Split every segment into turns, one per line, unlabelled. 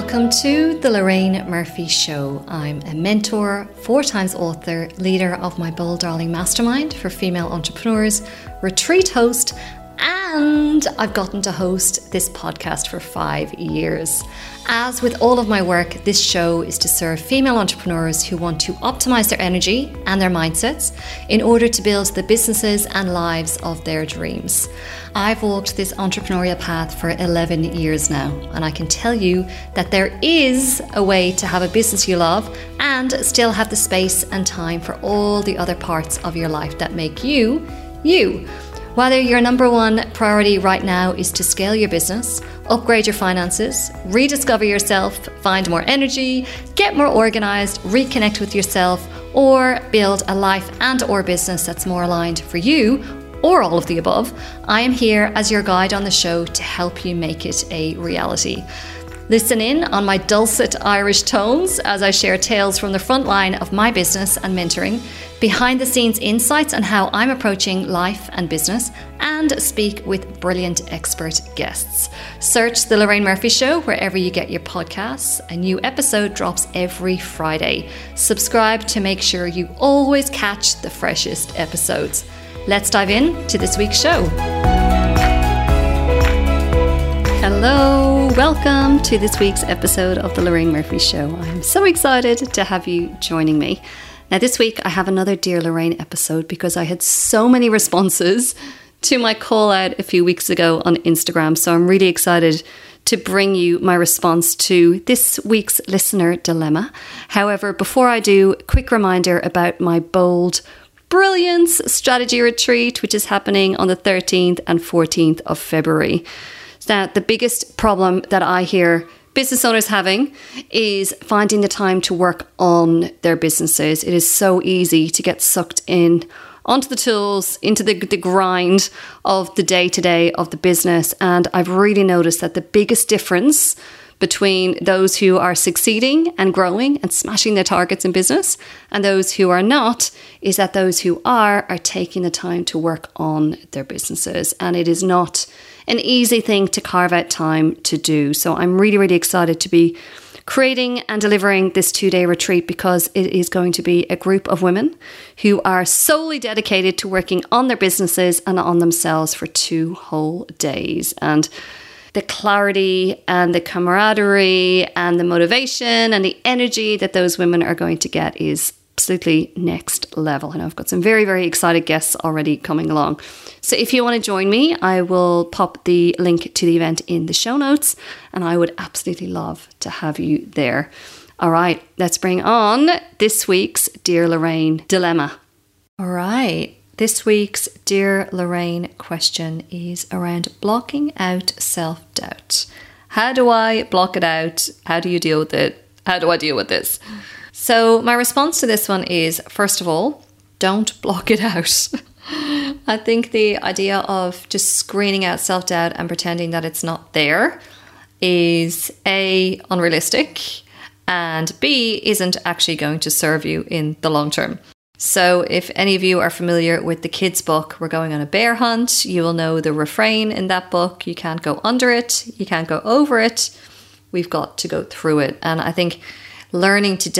Welcome to the Lorraine Murphy Show. I'm a mentor, four times author, leader of my Bold Brilliance Mastermind for female entrepreneurs, retreat host, and I've gotten to host this podcast for five years. As with all of my work, this show is to serve female entrepreneurs who want to optimize their energy and their mindsets in order to build the businesses and lives of their dreams. I've walked this entrepreneurial path for 11 years now, and I can tell you that there is a way to have a business you love and still have the space and time for all the other parts of your life that make you you. Whether your number one priority right now is to scale your business, upgrade your finances, rediscover yourself, find more energy, get more organized, reconnect with yourself, or build a life and or business that's more aligned for you, or all of the above, I am here as your guide on the show to help you make it a reality. Listen in on my dulcet Irish tones as I share tales from the front line of my business and mentoring, behind the scenes insights on how I'm approaching life and business, and speak with brilliant expert guests. Search The Lorraine Murphy Show wherever you get your podcasts. A new episode drops every Friday. Subscribe to make sure you always catch the freshest episodes. Let's dive in to this week's show. Hello, welcome to this week's episode of The Lorraine Murphy Show. I'm so excited to have you joining me. Now, this week I have another Dear Lorraine episode because I had so many responses to my call out a few weeks ago on Instagram. So I'm really excited to bring you my response to this week's listener dilemma. However, before I do, quick reminder about my bold brilliance strategy retreat, which is happening on the 13th and 14th of February that the biggest problem that I hear business owners having is finding the time to work on their businesses. It is so easy to get sucked in onto the tools, into the, the grind of the day to day of the business. And I've really noticed that the biggest difference between those who are succeeding and growing and smashing their targets in business and those who are not is that those who are are taking the time to work on their businesses. And it is not an easy thing to carve out time to do. So I'm really, really excited to be creating and delivering this two day retreat because it is going to be a group of women who are solely dedicated to working on their businesses and on themselves for two whole days. And the clarity and the camaraderie and the motivation and the energy that those women are going to get is absolutely next level. And I've got some very, very excited guests already coming along. So if you want to join me, I will pop the link to the event in the show notes, and I would absolutely love to have you there. All right, let's bring on this week's Dear Lorraine dilemma. All right, this week's Dear Lorraine question is around blocking out self doubt. How do I block it out? How do you deal with it? How do I deal with this? So, my response to this one is first of all, don't block it out. I think the idea of just screening out self doubt and pretending that it's not there is A, unrealistic, and B, isn't actually going to serve you in the long term. So, if any of you are familiar with the kids' book, We're Going on a Bear Hunt, you will know the refrain in that book you can't go under it, you can't go over it, we've got to go through it. And I think learning to,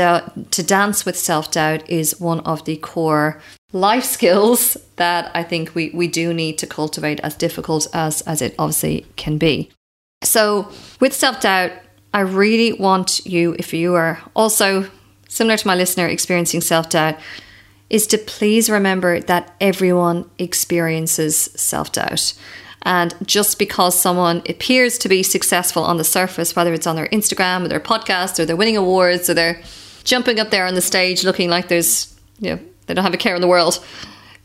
to dance with self doubt is one of the core life skills that I think we, we do need to cultivate, as difficult as, as it obviously can be. So, with self doubt, I really want you, if you are also similar to my listener experiencing self doubt, is to please remember that everyone experiences self doubt. And just because someone appears to be successful on the surface, whether it's on their Instagram or their podcast or they're winning awards or they're jumping up there on the stage looking like there's, you know, they don't have a care in the world,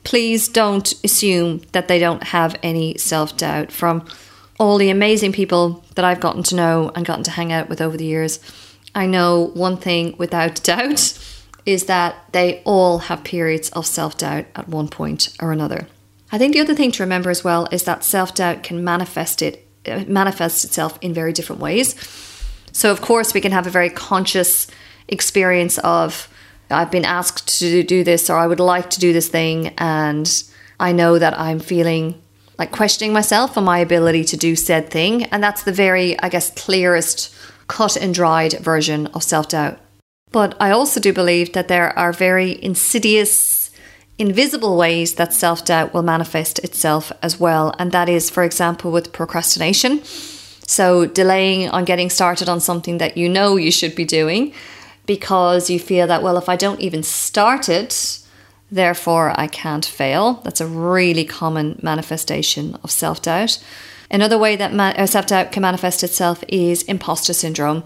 please don't assume that they don't have any self doubt. From all the amazing people that I've gotten to know and gotten to hang out with over the years, I know one thing without doubt is that they all have periods of self doubt at one point or another. I think the other thing to remember as well is that self doubt can manifest it uh, itself in very different ways. So of course we can have a very conscious experience of I've been asked to do this or I would like to do this thing and I know that I'm feeling like questioning myself on my ability to do said thing and that's the very I guess clearest cut and dried version of self doubt. But I also do believe that there are very insidious, invisible ways that self doubt will manifest itself as well. And that is, for example, with procrastination. So, delaying on getting started on something that you know you should be doing because you feel that, well, if I don't even start it, therefore I can't fail. That's a really common manifestation of self doubt. Another way that uh, self doubt can manifest itself is imposter syndrome.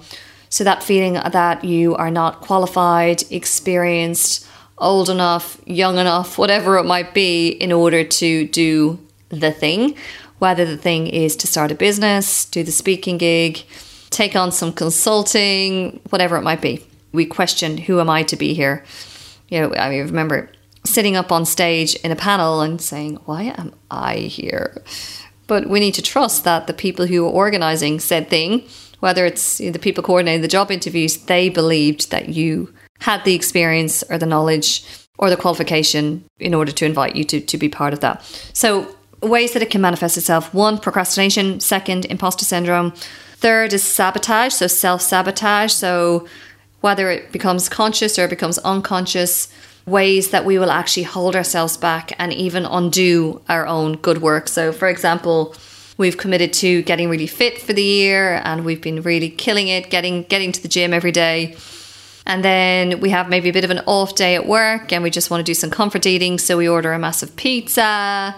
So, that feeling that you are not qualified, experienced, old enough, young enough, whatever it might be, in order to do the thing. Whether the thing is to start a business, do the speaking gig, take on some consulting, whatever it might be. We question who am I to be here? You know, I mean, remember sitting up on stage in a panel and saying, Why am I here? But we need to trust that the people who are organizing said thing, whether it's the people coordinating the job interviews, they believed that you had the experience or the knowledge or the qualification in order to invite you to, to be part of that. So, ways that it can manifest itself one, procrastination, second, imposter syndrome, third is sabotage, so self sabotage. So, whether it becomes conscious or it becomes unconscious, ways that we will actually hold ourselves back and even undo our own good work. So, for example, we've committed to getting really fit for the year and we've been really killing it, getting getting to the gym every day. And then we have maybe a bit of an off day at work and we just want to do some comfort eating, so we order a massive pizza,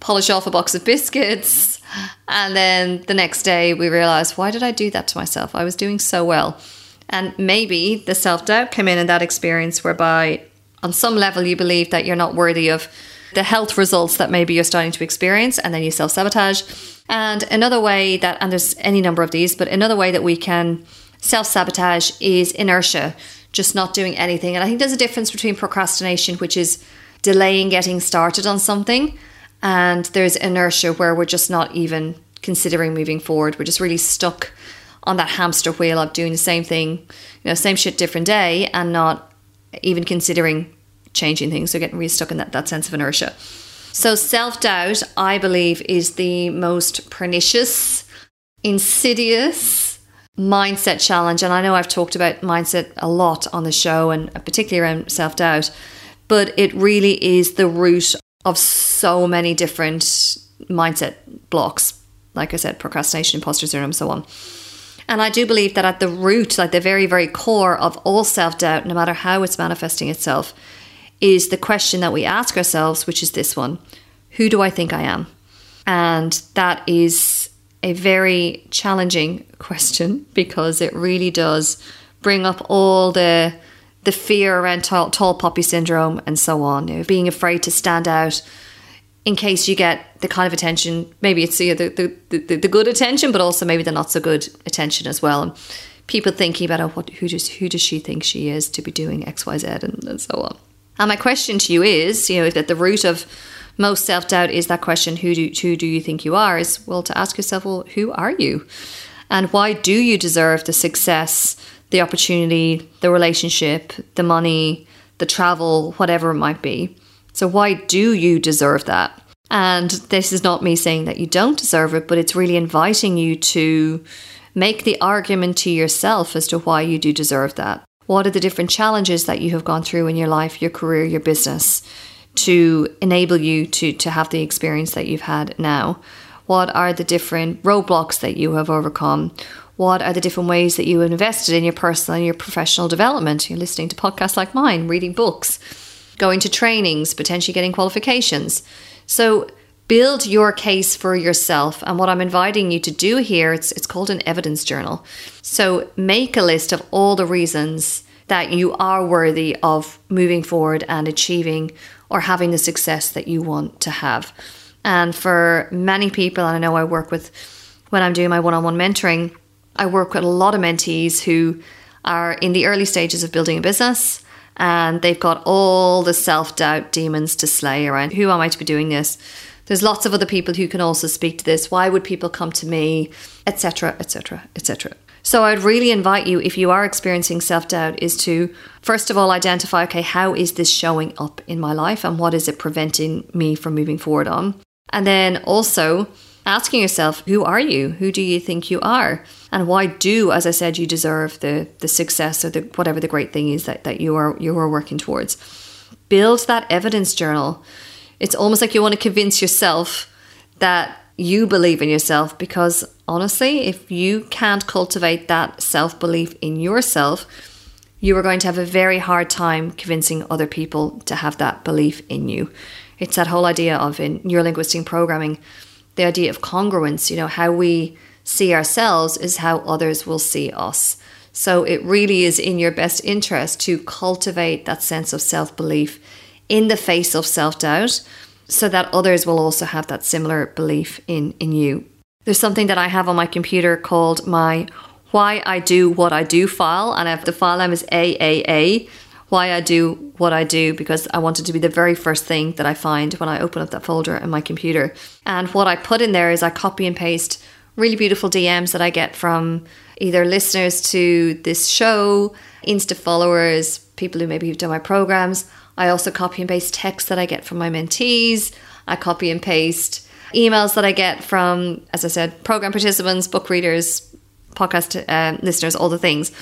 polish off a box of biscuits, and then the next day we realize, why did I do that to myself? I was doing so well. And maybe the self doubt came in in that experience whereby on some level you believe that you're not worthy of the health results that maybe you're starting to experience and then you self sabotage. And another way that, and there's any number of these, but another way that we can self sabotage is inertia, just not doing anything. And I think there's a difference between procrastination, which is delaying getting started on something, and there's inertia where we're just not even considering moving forward. We're just really stuck on that hamster wheel of doing the same thing, you know, same shit, different day, and not even considering changing things. So getting really stuck in that, that sense of inertia. So self doubt, I believe, is the most pernicious, insidious mindset challenge. And I know I've talked about mindset a lot on the show and particularly around self doubt, but it really is the root of so many different mindset blocks. Like I said, procrastination, imposter syndrome, so on. And I do believe that at the root, like the very, very core of all self doubt, no matter how it's manifesting itself, is the question that we ask ourselves, which is this one Who do I think I am? And that is a very challenging question because it really does bring up all the the fear around tall, tall poppy syndrome and so on, you know, being afraid to stand out, in case you get the kind of attention, maybe it's the, the, the, the, good attention, but also maybe the not so good attention as well. And people thinking about oh, what, who, does, who does she think she is to be doing X, Y, Z, and, and so on. And my question to you is, you know, that the root of most self doubt is that question, who do, who do you think you are? Is, well, to ask yourself, well, who are you? And why do you deserve the success, the opportunity, the relationship, the money, the travel, whatever it might be? So, why do you deserve that? And this is not me saying that you don't deserve it, but it's really inviting you to make the argument to yourself as to why you do deserve that. What are the different challenges that you have gone through in your life, your career, your business to enable you to, to have the experience that you've had now? What are the different roadblocks that you have overcome? What are the different ways that you have invested in your personal and your professional development? You're listening to podcasts like mine, reading books going to trainings, potentially getting qualifications. So build your case for yourself. And what I'm inviting you to do here, it's it's called an evidence journal. So make a list of all the reasons that you are worthy of moving forward and achieving or having the success that you want to have. And for many people, and I know I work with when I'm doing my one-on-one mentoring, I work with a lot of mentees who are in the early stages of building a business and they've got all the self doubt demons to slay around who am I to be doing this? There's lots of other people who can also speak to this. Why would people come to me? Etc. Etc. Etc. So I'd really invite you, if you are experiencing self doubt, is to first of all identify okay, how is this showing up in my life and what is it preventing me from moving forward on? And then also asking yourself, who are you? Who do you think you are? And why do, as I said, you deserve the the success or the whatever the great thing is that, that you are you are working towards. Build that evidence journal. It's almost like you want to convince yourself that you believe in yourself because honestly, if you can't cultivate that self belief in yourself, you are going to have a very hard time convincing other people to have that belief in you. It's that whole idea of in neurolinguistic programming, the idea of congruence, you know, how we see ourselves is how others will see us. So it really is in your best interest to cultivate that sense of self belief in the face of self doubt so that others will also have that similar belief in, in you. There's something that I have on my computer called my Why I Do What I Do file, and the file name is AAA. Why I do what I do because I want it to be the very first thing that I find when I open up that folder in my computer. And what I put in there is I copy and paste really beautiful DMs that I get from either listeners to this show, Insta followers, people who maybe have done my programs. I also copy and paste texts that I get from my mentees. I copy and paste emails that I get from, as I said, program participants, book readers, podcast uh, listeners, all the things.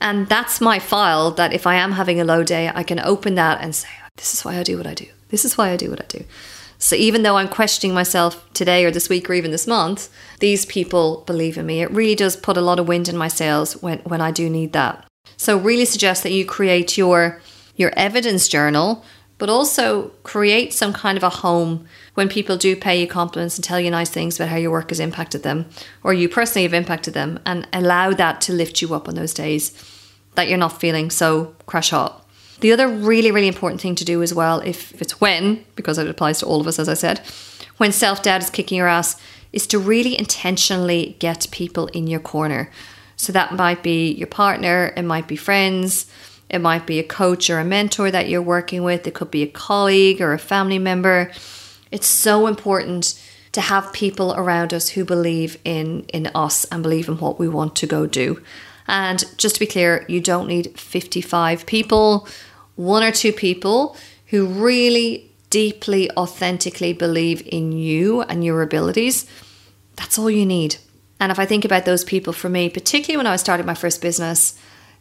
And that's my file that if I am having a low day, I can open that and say, this is why I do what I do. This is why I do what I do. So even though I'm questioning myself today or this week or even this month, these people believe in me. It really does put a lot of wind in my sails when, when I do need that. So really suggest that you create your your evidence journal, but also create some kind of a home when people do pay you compliments and tell you nice things about how your work has impacted them or you personally have impacted them and allow that to lift you up on those days that you're not feeling so crash hot. The other really, really important thing to do as well, if it's when, because it applies to all of us, as I said, when self doubt is kicking your ass, is to really intentionally get people in your corner. So that might be your partner, it might be friends, it might be a coach or a mentor that you're working with, it could be a colleague or a family member. It's so important to have people around us who believe in in us and believe in what we want to go do. And just to be clear, you don't need 55 people, one or two people who really deeply authentically believe in you and your abilities. That's all you need. And if I think about those people for me, particularly when I was starting my first business,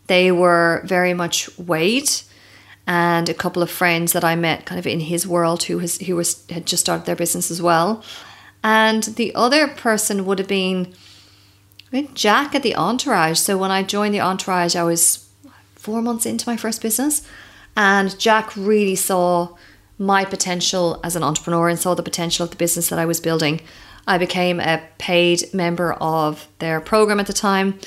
they were very much Wade and a couple of friends that I met kind of in his world who was who was had just started their business as well. And the other person would have been Jack at the Entourage. So when I joined the Entourage, I was four months into my first business, and Jack really saw my potential as an entrepreneur and saw the potential of the business that I was building. I became a paid member of their program at the time.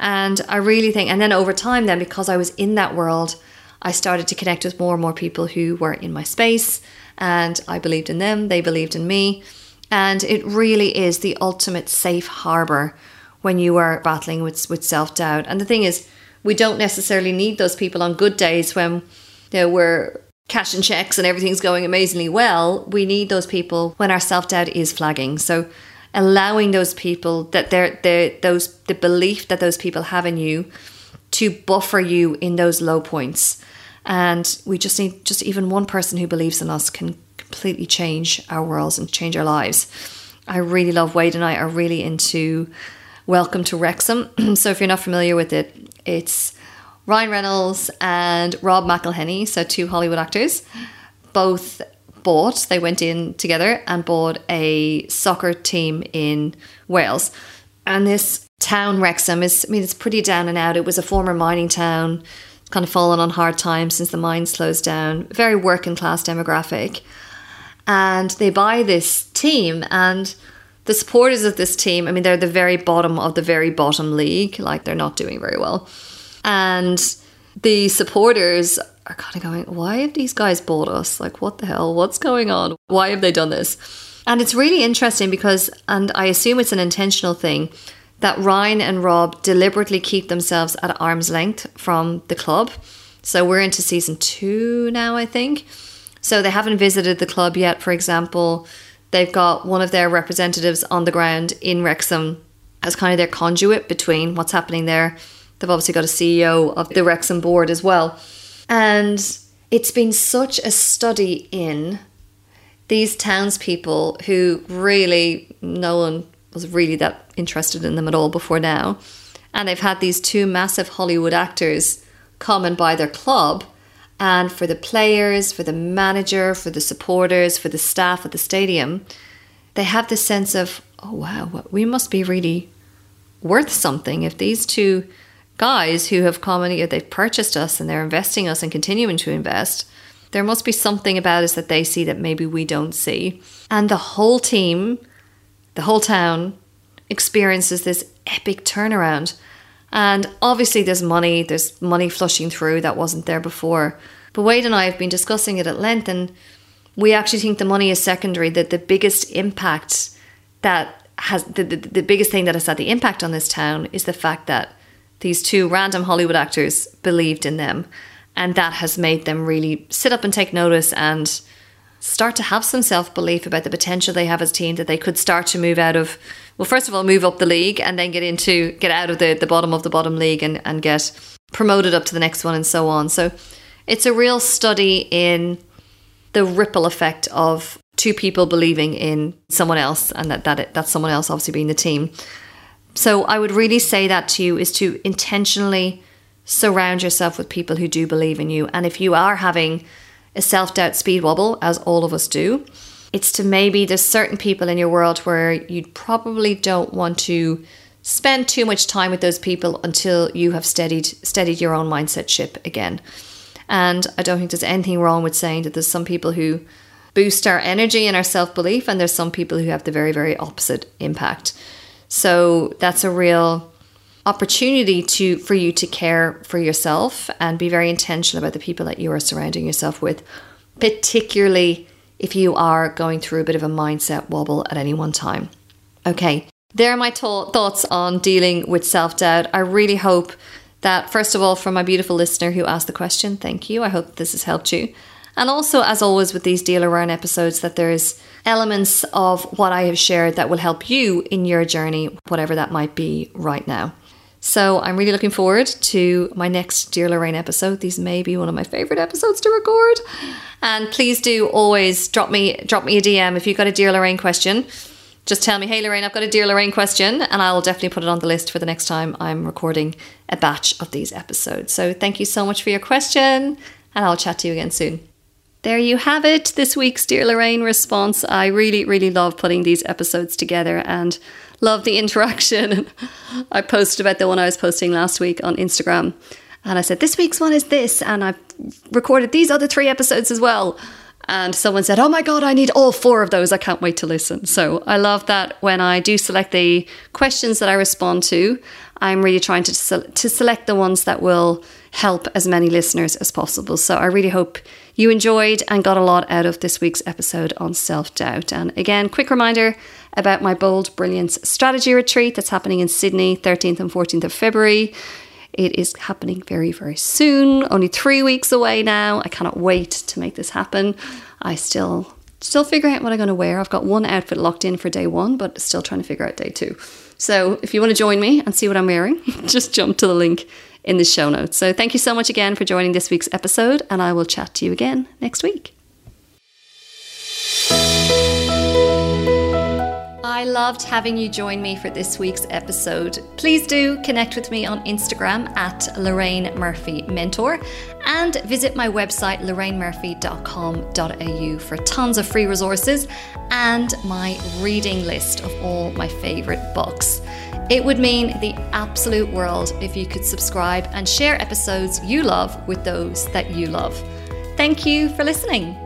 And I really think, and then over time, then because I was in that world, I started to connect with more and more people who were in my space. And I believed in them, they believed in me. And it really is the ultimate safe harbor when you are battling with, with self doubt. And the thing is, we don't necessarily need those people on good days when you know, we're cashing checks and everything's going amazingly well. We need those people when our self doubt is flagging. So allowing those people that they're, they're those the belief that those people have in you to buffer you in those low points. And we just need just even one person who believes in us can completely change our worlds and change our lives. I really love wade and i are really into welcome to wrexham. So if you're not familiar with it it's ryan reynolds and rob mcelhenney so two hollywood actors both bought, they went in together and bought a soccer team in Wales. And this town, Wrexham, is, I mean, it's pretty down and out. It was a former mining town. Kind of fallen on hard times since the mines closed down. Very working class demographic. And they buy this team and the supporters of this team, I mean, they're the very bottom of the very bottom league. Like, they're not doing very well. And the supporters are kind of going, why have these guys bought us? Like, what the hell? What's going on? Why have they done this? And it's really interesting because, and I assume it's an intentional thing, that Ryan and Rob deliberately keep themselves at arm's length from the club. So we're into season two now, I think. So they haven't visited the club yet, for example. They've got one of their representatives on the ground in Wrexham as kind of their conduit between what's happening there. They've obviously got a CEO of the Wrexham board as well. And it's been such a study in these townspeople who really no one was really that interested in them at all before now. And they've had these two massive Hollywood actors come and buy their club. And for the players, for the manager, for the supporters, for the staff at the stadium, they have this sense of, oh, wow, we must be really worth something if these two guys who have come and they've purchased us and they're investing us and continuing to invest there must be something about us that they see that maybe we don't see. And the whole team, the whole town, experiences this epic turnaround. And obviously, there's money, there's money flushing through that wasn't there before. But Wade and I have been discussing it at length, and we actually think the money is secondary, that the biggest impact that has the, the, the biggest thing that has had the impact on this town is the fact that these two random Hollywood actors believed in them and that has made them really sit up and take notice and start to have some self belief about the potential they have as a team that they could start to move out of well first of all move up the league and then get into get out of the, the bottom of the bottom league and, and get promoted up to the next one and so on. So it's a real study in the ripple effect of two people believing in someone else and that, that it, someone else obviously being the team. So I would really say that to you is to intentionally surround yourself with people who do believe in you. And if you are having a self doubt speed wobble, as all of us do, it's to maybe there's certain people in your world where you probably don't want to spend too much time with those people until you have steadied steadied your own mindset ship again. And I don't think there's anything wrong with saying that there's some people who boost our energy and our self belief, and there's some people who have the very, very opposite impact. So that's a real opportunity to for you to care for yourself and be very intentional about the people that you are surrounding yourself with, particularly if you are going through a bit of a mindset wobble at any one time. Okay, there are my th- thoughts on dealing with self doubt. I really hope that, first of all, from my beautiful listener who asked the question, thank you. I hope this has helped you. And also, as always, with these Dear Lorraine episodes, that there's elements of what I have shared that will help you in your journey, whatever that might be right now. So I'm really looking forward to my next Dear Lorraine episode. These may be one of my favorite episodes to record. And please do always drop me drop me a DM if you've got a Dear Lorraine question. Just tell me, hey Lorraine, I've got a Dear Lorraine question, and I'll definitely put it on the list for the next time I'm recording a batch of these episodes. So thank you so much for your question, and I'll chat to you again soon. There you have it, this week's Dear Lorraine response. I really, really love putting these episodes together and love the interaction. I posted about the one I was posting last week on Instagram. And I said, This week's one is this. And I've recorded these other three episodes as well. And someone said, Oh my God, I need all four of those. I can't wait to listen. So I love that when I do select the questions that I respond to, I'm really trying to, to select the ones that will help as many listeners as possible. So I really hope you enjoyed and got a lot out of this week's episode on self doubt. And again, quick reminder about my Bold Brilliance Strategy Retreat that's happening in Sydney, 13th and 14th of February. It is happening very, very soon. Only three weeks away now. I cannot wait to make this happen. I still still figuring out what I'm going to wear. I've got one outfit locked in for day one, but still trying to figure out day two. So if you want to join me and see what I'm wearing, just jump to the link in the show notes. So thank you so much again for joining this week's episode, and I will chat to you again next week. I loved having you join me for this week's episode. Please do connect with me on Instagram at Lorraine Murphy Mentor and visit my website lorrainemurphy.com.au for tons of free resources and my reading list of all my favourite books. It would mean the absolute world if you could subscribe and share episodes you love with those that you love. Thank you for listening.